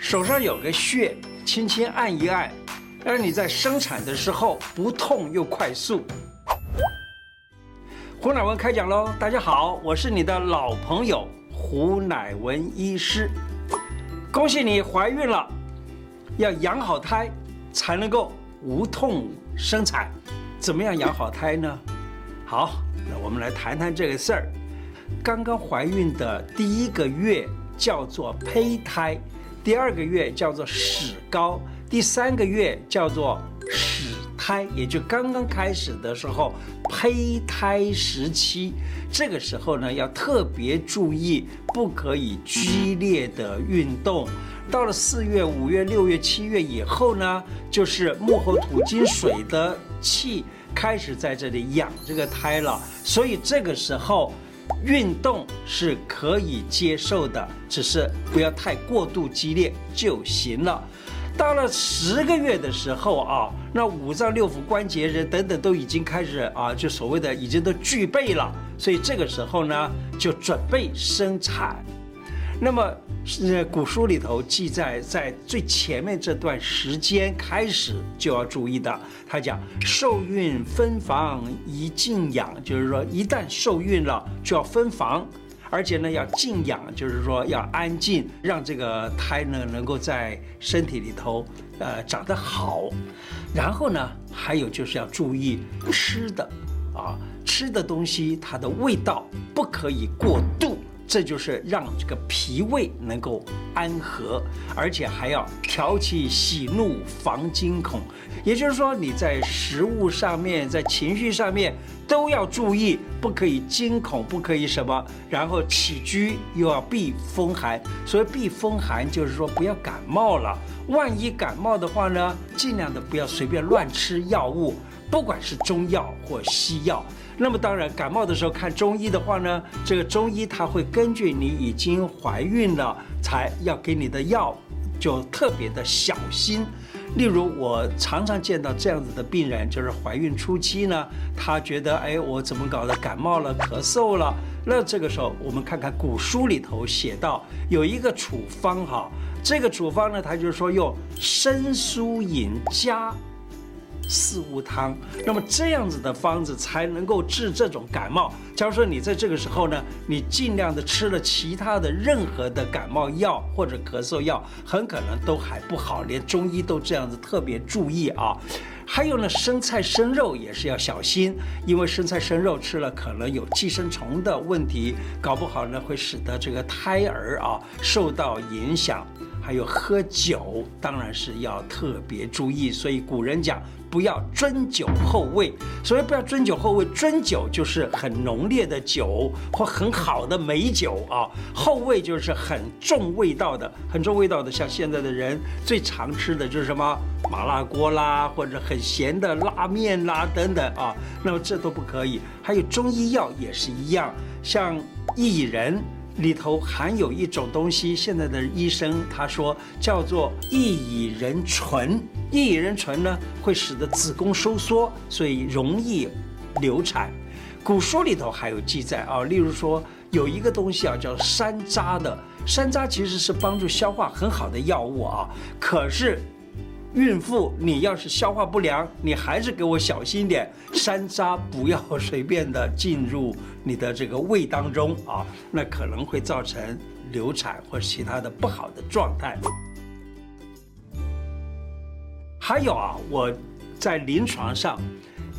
手上有个穴，轻轻按一按，让你在生产的时候不痛又快速。胡乃文开讲喽！大家好，我是你的老朋友胡乃文医师。恭喜你怀孕了，要养好胎才能够无痛生产。怎么样养好胎呢？好，那我们来谈谈这个事儿。刚刚怀孕的第一个月叫做胚胎。第二个月叫做始高，第三个月叫做始胎，也就刚刚开始的时候，胚胎时期。这个时候呢，要特别注意，不可以剧烈的运动。到了四月、五月、六月、七月以后呢，就是木火土金水的气开始在这里养这个胎了，所以这个时候。运动是可以接受的，只是不要太过度激烈就行了。到了十个月的时候啊，那五脏六腑关节人等等都已经开始啊，就所谓的已经都具备了，所以这个时候呢，就准备生产。那么，是古书里头记载，在最前面这段时间开始就要注意的。他讲受孕分房宜静养，就是说一旦受孕了就要分房，而且呢要静养，就是说要安静，让这个胎呢能够在身体里头呃长得好。然后呢，还有就是要注意吃的啊，吃的东西它的味道不可以过度。这就是让这个脾胃能够安和，而且还要调起喜怒防惊恐。也就是说，你在食物上面，在情绪上面都要注意，不可以惊恐，不可以什么。然后起居又要避风寒。所谓避风寒，就是说不要感冒了。万一感冒的话呢，尽量的不要随便乱吃药物，不管是中药或西药。那么当然，感冒的时候看中医的话呢，这个中医他会根据你已经怀孕了，才要给你的药，就特别的小心。例如，我常常见到这样子的病人，就是怀孕初期呢，他觉得，哎，我怎么搞的？感冒了，咳嗽了。那这个时候，我们看看古书里头写到有一个处方哈，这个处方呢，他就是说用生疏饮加。四物汤，那么这样子的方子才能够治这种感冒。假如说你在这个时候呢，你尽量的吃了其他的任何的感冒药或者咳嗽药，很可能都还不好。连中医都这样子特别注意啊。还有呢，生菜生肉也是要小心，因为生菜生肉吃了可能有寄生虫的问题，搞不好呢会使得这个胎儿啊受到影响。还有喝酒，当然是要特别注意。所以古人讲，不要尊酒后味。所谓不要尊酒后味，尊酒就是很浓烈的酒或很好的美酒啊。后味就是很重味道的，很重味道的。像现在的人最常吃的就是什么麻辣锅啦，或者很咸的拉面啦等等啊。那么这都不可以。还有中医药也是一样，像薏仁。里头含有一种东西，现在的医生他说叫做薏苡仁醇。薏苡仁醇呢，会使得子宫收缩，所以容易流产。古书里头还有记载啊，例如说有一个东西啊叫山楂的，山楂其实是帮助消化很好的药物啊，可是。孕妇，你要是消化不良，你还是给我小心点，山楂不要随便的进入你的这个胃当中啊，那可能会造成流产或者其他的不好的状态。还有啊，我在临床上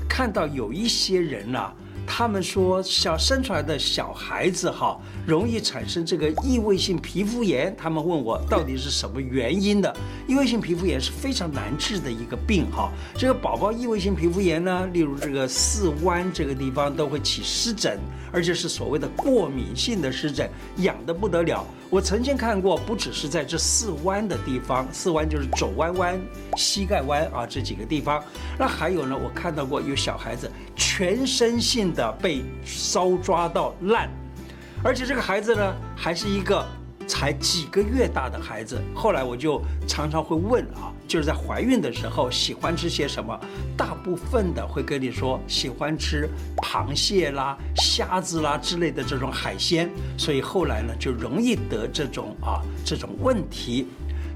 看到有一些人呢。他们说，小生出来的小孩子哈，容易产生这个异位性皮肤炎。他们问我到底是什么原因的？异位性皮肤炎是非常难治的一个病哈。这个宝宝异位性皮肤炎呢，例如这个四弯这个地方都会起湿疹，而且是所谓的过敏性的湿疹，痒得不得了。我曾经看过，不只是在这四弯的地方，四弯就是肘弯弯、膝盖弯啊这几个地方。那还有呢，我看到过有小孩子全身性的被烧抓到烂，而且这个孩子呢，还是一个才几个月大的孩子。后来我就常常会问啊，就是在怀孕的时候喜欢吃些什么？大部分的会跟你说喜欢吃螃蟹啦、虾子啦之类的这种海鲜，所以后来呢就容易得这种啊这种问题。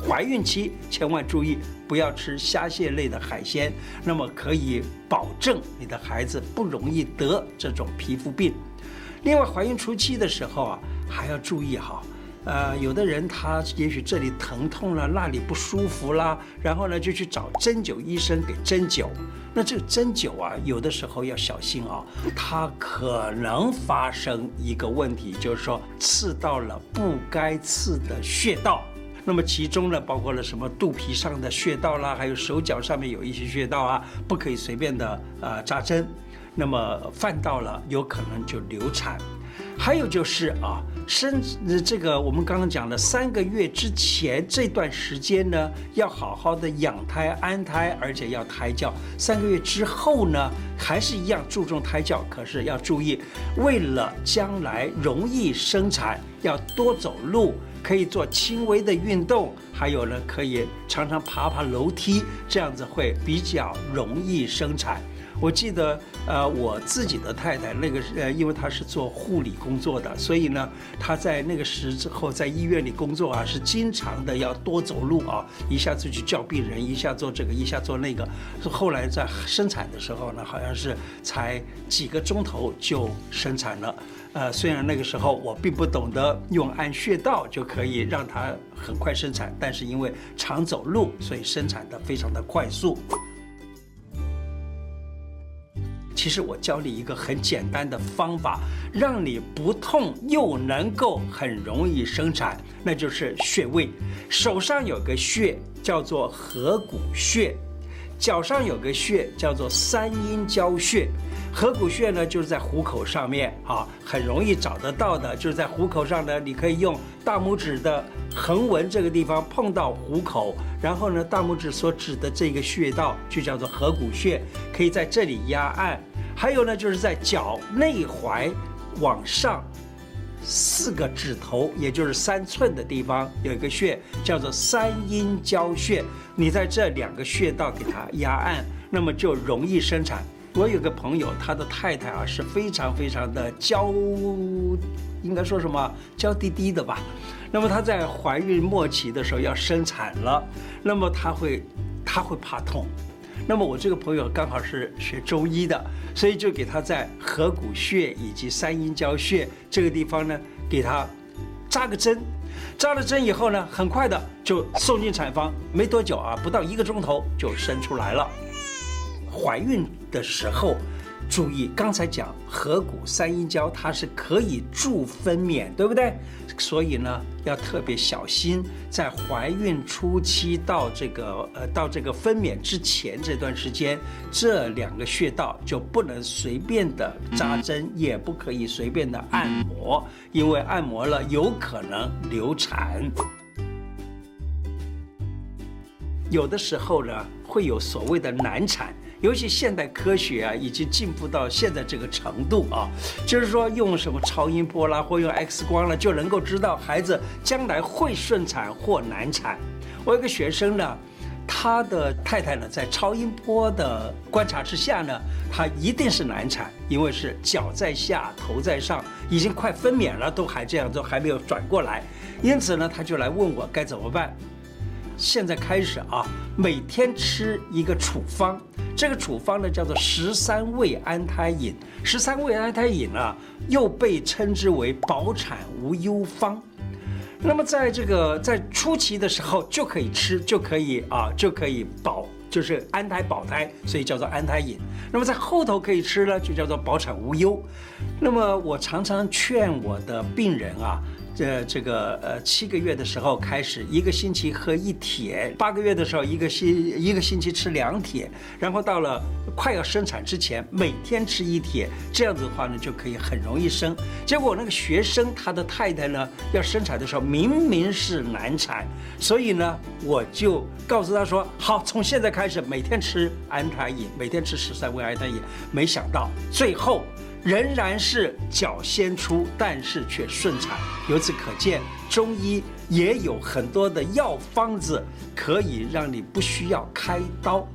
怀孕期千万注意不要吃虾蟹类的海鲜，那么可以保证你的孩子不容易得这种皮肤病。另外，怀孕初期的时候啊，还要注意哈。呃，有的人他也许这里疼痛了，那里不舒服啦，然后呢就去找针灸医生给针灸。那这个针灸啊，有的时候要小心啊，它可能发生一个问题，就是说刺到了不该刺的穴道。那么其中呢，包括了什么肚皮上的穴道啦，还有手脚上面有一些穴道啊，不可以随便的呃扎针。那么犯到了，有可能就流产。还有就是啊，生这个我们刚刚讲的三个月之前这段时间呢，要好好的养胎安胎，而且要胎教。三个月之后呢，还是一样注重胎教，可是要注意，为了将来容易生产，要多走路，可以做轻微的运动，还有呢，可以常常爬爬楼梯，这样子会比较容易生产。我记得，呃，我自己的太太那个，呃，因为她是做护理工作的，所以呢，她在那个时之后在医院里工作啊，是经常的要多走路啊，一下子去叫病人，一下做这个，一下做那个。后来在生产的时候呢，好像是才几个钟头就生产了。呃，虽然那个时候我并不懂得用按穴道就可以让她很快生产，但是因为常走路，所以生产的非常的快速。其实我教你一个很简单的方法，让你不痛又能够很容易生产，那就是穴位。手上有个穴叫做合谷穴，脚上有个穴叫做三阴交穴。合谷穴呢，就是在虎口上面啊，很容易找得到的，就是在虎口上呢，你可以用大拇指的横纹这个地方碰到虎口，然后呢，大拇指所指的这个穴道就叫做合谷穴，可以在这里压按。还有呢，就是在脚内踝往上四个指头，也就是三寸的地方，有一个穴叫做三阴交穴。你在这两个穴道给它压按，那么就容易生产。我有个朋友，他的太太啊是非常非常的娇，应该说什么娇滴滴的吧。那么她在怀孕末期的时候要生产了，那么她会，她会怕痛。那么我这个朋友刚好是学中医的，所以就给他在合谷穴以及三阴交穴这个地方呢，给他扎个针，扎了针以后呢，很快的就送进产房，没多久啊，不到一个钟头就生出来了。怀孕的时候。注意，刚才讲合谷三阴交，它是可以助分娩，对不对？所以呢，要特别小心，在怀孕初期到这个呃到这个分娩之前这段时间，这两个穴道就不能随便的扎针，也不可以随便的按摩，因为按摩了有可能流产。有的时候呢，会有所谓的难产。尤其现代科学啊，已经进步到现在这个程度啊，就是说用什么超音波啦，或用 X 光了，就能够知道孩子将来会顺产或难产。我有个学生呢，他的太太呢，在超音波的观察之下呢，他一定是难产，因为是脚在下，头在上，已经快分娩了，都还这样，都还没有转过来。因此呢，他就来问我该怎么办。现在开始啊，每天吃一个处方。这个处方呢，叫做十三味安胎饮。十三味安胎饮啊，又被称之为保产无忧方。那么在这个在初期的时候就可以吃，就可以啊，就可以保，就是安胎保胎，所以叫做安胎饮。那么在后头可以吃呢，就叫做保产无忧。那么我常常劝我的病人啊。这这个呃七个月的时候开始一个星期喝一帖，八个月的时候一个星一个星期吃两帖，然后到了快要生产之前每天吃一帖，这样子的话呢就可以很容易生。结果那个学生他的太太呢要生产的时候明明是难产，所以呢我就告诉他说好，从现在开始每天吃安胎饮，每天吃十三味安胎饮。没想到最后。仍然是脚先出，但是却顺产。由此可见，中医也有很多的药方子可以让你不需要开刀。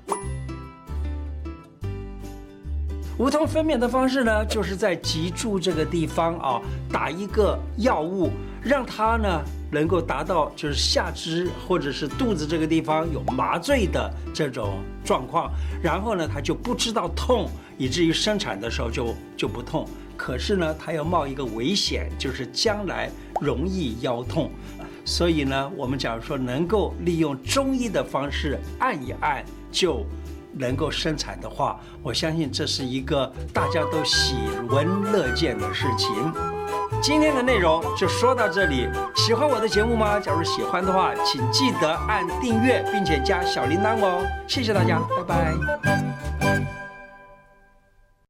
无痛分娩的方式呢，就是在脊柱这个地方啊，打一个药物，让它呢能够达到就是下肢或者是肚子这个地方有麻醉的这种状况，然后呢，他就不知道痛，以至于生产的时候就就不痛。可是呢，它要冒一个危险，就是将来容易腰痛。所以呢，我们假如说能够利用中医的方式按一按就能够生产的话，我相信这是一个大家都喜闻乐见的事情。今天的内容就说到这里。喜欢我的节目吗？假如喜欢的话，请记得按订阅，并且加小铃铛哦。谢谢大家，拜拜。